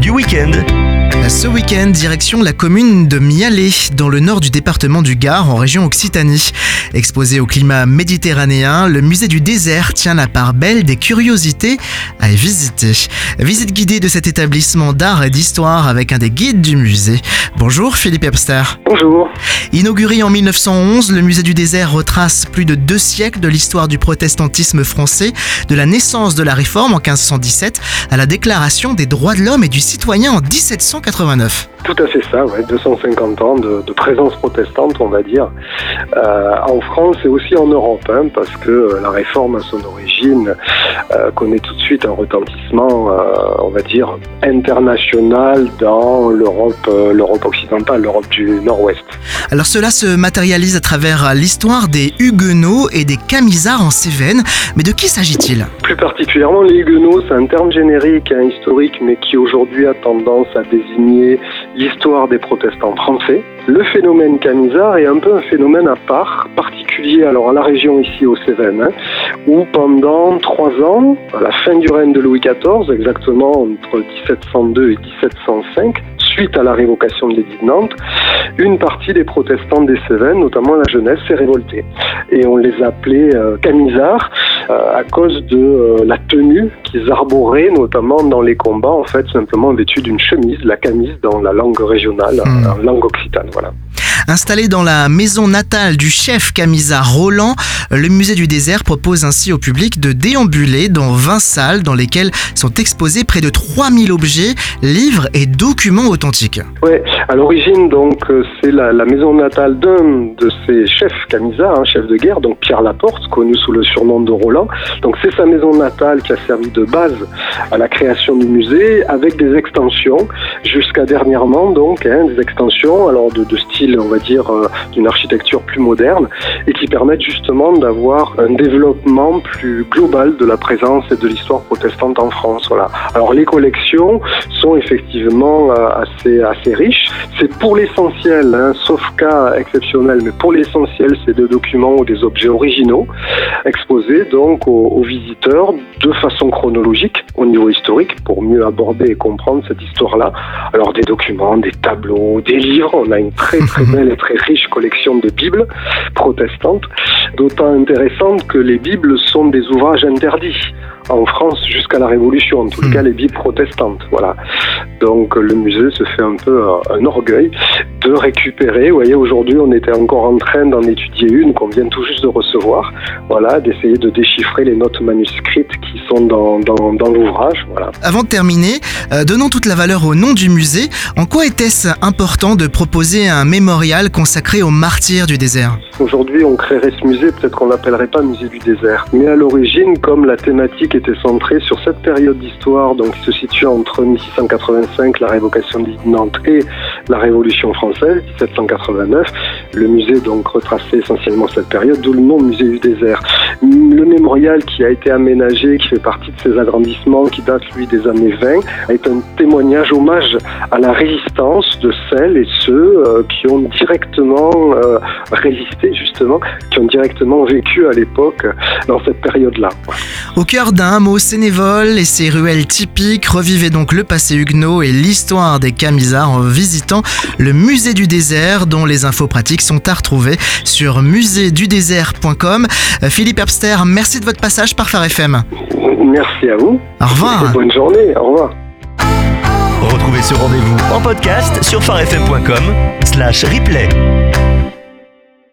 Du week-end. Ce week-end, direction la commune de Mialet, dans le nord du département du Gard, en région Occitanie. Exposé au climat méditerranéen, le musée du désert tient la part belle des curiosités à y visiter. Visite guidée de cet établissement d'art et d'histoire avec un des guides du musée. Bonjour Philippe Epster. Bonjour. Inauguré en 1911, le musée du désert retrace plus de deux siècles de l'histoire du protestantisme français, de la naissance de la réforme en 1517 à la déclaration des droits de l'homme et du citoyen en 1789. Tout à fait ça, ouais, 250 ans de, de, présence protestante, on va dire, euh, en France et aussi en Europe, hein, parce que euh, la réforme à son origine euh, connaît tout de suite un retentissement, euh, on va dire, international dans l'Europe, euh, l'Europe occidentale, l'Europe du Nord-Ouest. Alors cela se matérialise à travers l'histoire des Huguenots et des Camisards en Cévennes, mais de qui s'agit-il? Plus particulièrement, les Huguenots, c'est un terme générique, hein, historique, mais qui aujourd'hui a tendance à désigner l'histoire des protestants français. Le phénomène Camisard est un peu un phénomène à part, particulier alors à la région ici aux Cévennes, hein, où pendant trois ans, à la fin du règne de Louis XIV, exactement entre 1702 et 1705, suite à la révocation de l'édit de Nantes, une partie des protestants des Cévennes, notamment la jeunesse, s'est révoltée. Et on les appelait euh, camisards euh, à cause de euh, la tenue qu'ils arboraient, notamment dans les combats, en fait, simplement vêtus d'une chemise, la camise dans la langue régionale, Hmm. en langue occitane. Voilà. Installé dans la maison natale du chef camisard Roland, le musée du désert propose ainsi au public de déambuler dans 20 salles dans lesquelles sont exposés près de 3000 objets, livres et documents authentiques. Ouais, à l'origine, donc, euh, c'est la, maison natale d'un de ses chefs camisards, un chef de guerre, donc Pierre Laporte, connu sous le surnom de Roland. Donc, c'est sa maison natale qui a servi de base à la création du musée, avec des extensions, jusqu'à dernièrement, donc, hein, des extensions, alors de, style, va dire, euh, d'une architecture plus moderne, et qui permettent justement d'avoir un développement plus global de la présence et de l'histoire protestante en France. Voilà. Alors, les collections sont effectivement euh, assez, assez riches. C'est pour l'essentiel, hein, sauf cas exceptionnel, mais pour l'essentiel, c'est des documents ou des objets originaux exposés donc aux, aux, visiteurs de façon chronologique au niveau historique pour mieux aborder et comprendre cette histoire-là. Alors des documents, des tableaux, des livres. On a une très très belle et très riche collection de Bibles protestantes, d'autant intéressante que les Bibles sont des ouvrages interdits en France jusqu'à la Révolution, en tout cas les Bibles protestantes. Voilà. Donc le musée se fait un peu un orgueil de récupérer. Vous voyez, aujourd'hui, on était encore en train d'en étudier une qu'on vient tout juste de recevoir. Voilà, d'essayer de déchiffrer les notes manuscrites qui sont dans, dans, dans l'ouvrage. Voilà. Avant de terminer, euh, donnant toute la valeur au nom du musée, en quoi était-ce important de proposer un mémorial consacré aux martyrs du désert? Aujourd'hui, on créerait ce musée, peut-être qu'on l'appellerait pas musée du désert. Mais à l'origine, comme la thématique était centrée sur cette période d'histoire, donc qui se situe entre 1685, la révocation de Nantes, et la Révolution française, 1789, le musée donc retraçait essentiellement cette période, d'où le nom musée du désert. Le mémorial qui a été aménagé, qui fait partie de ces agrandissements, qui date lui des années 20, est un témoignage, hommage à la résistance de celles et ceux euh, qui ont directement euh, résisté justement, qui ont directement vécu à l'époque dans cette période-là. Au cœur d'un hameau sénévole et ses ruelles typiques, revivez donc le passé huguenot et l'histoire des Camisards en visitant le musée du désert dont les infos pratiques sont à retrouver sur muséedudésert.com. Philippe Herbster, merci de votre passage par Phare FM. Merci à vous. Au revoir. Et bonne journée. Au revoir. Retrouvez ce rendez-vous en podcast sur farfm.com slash replay.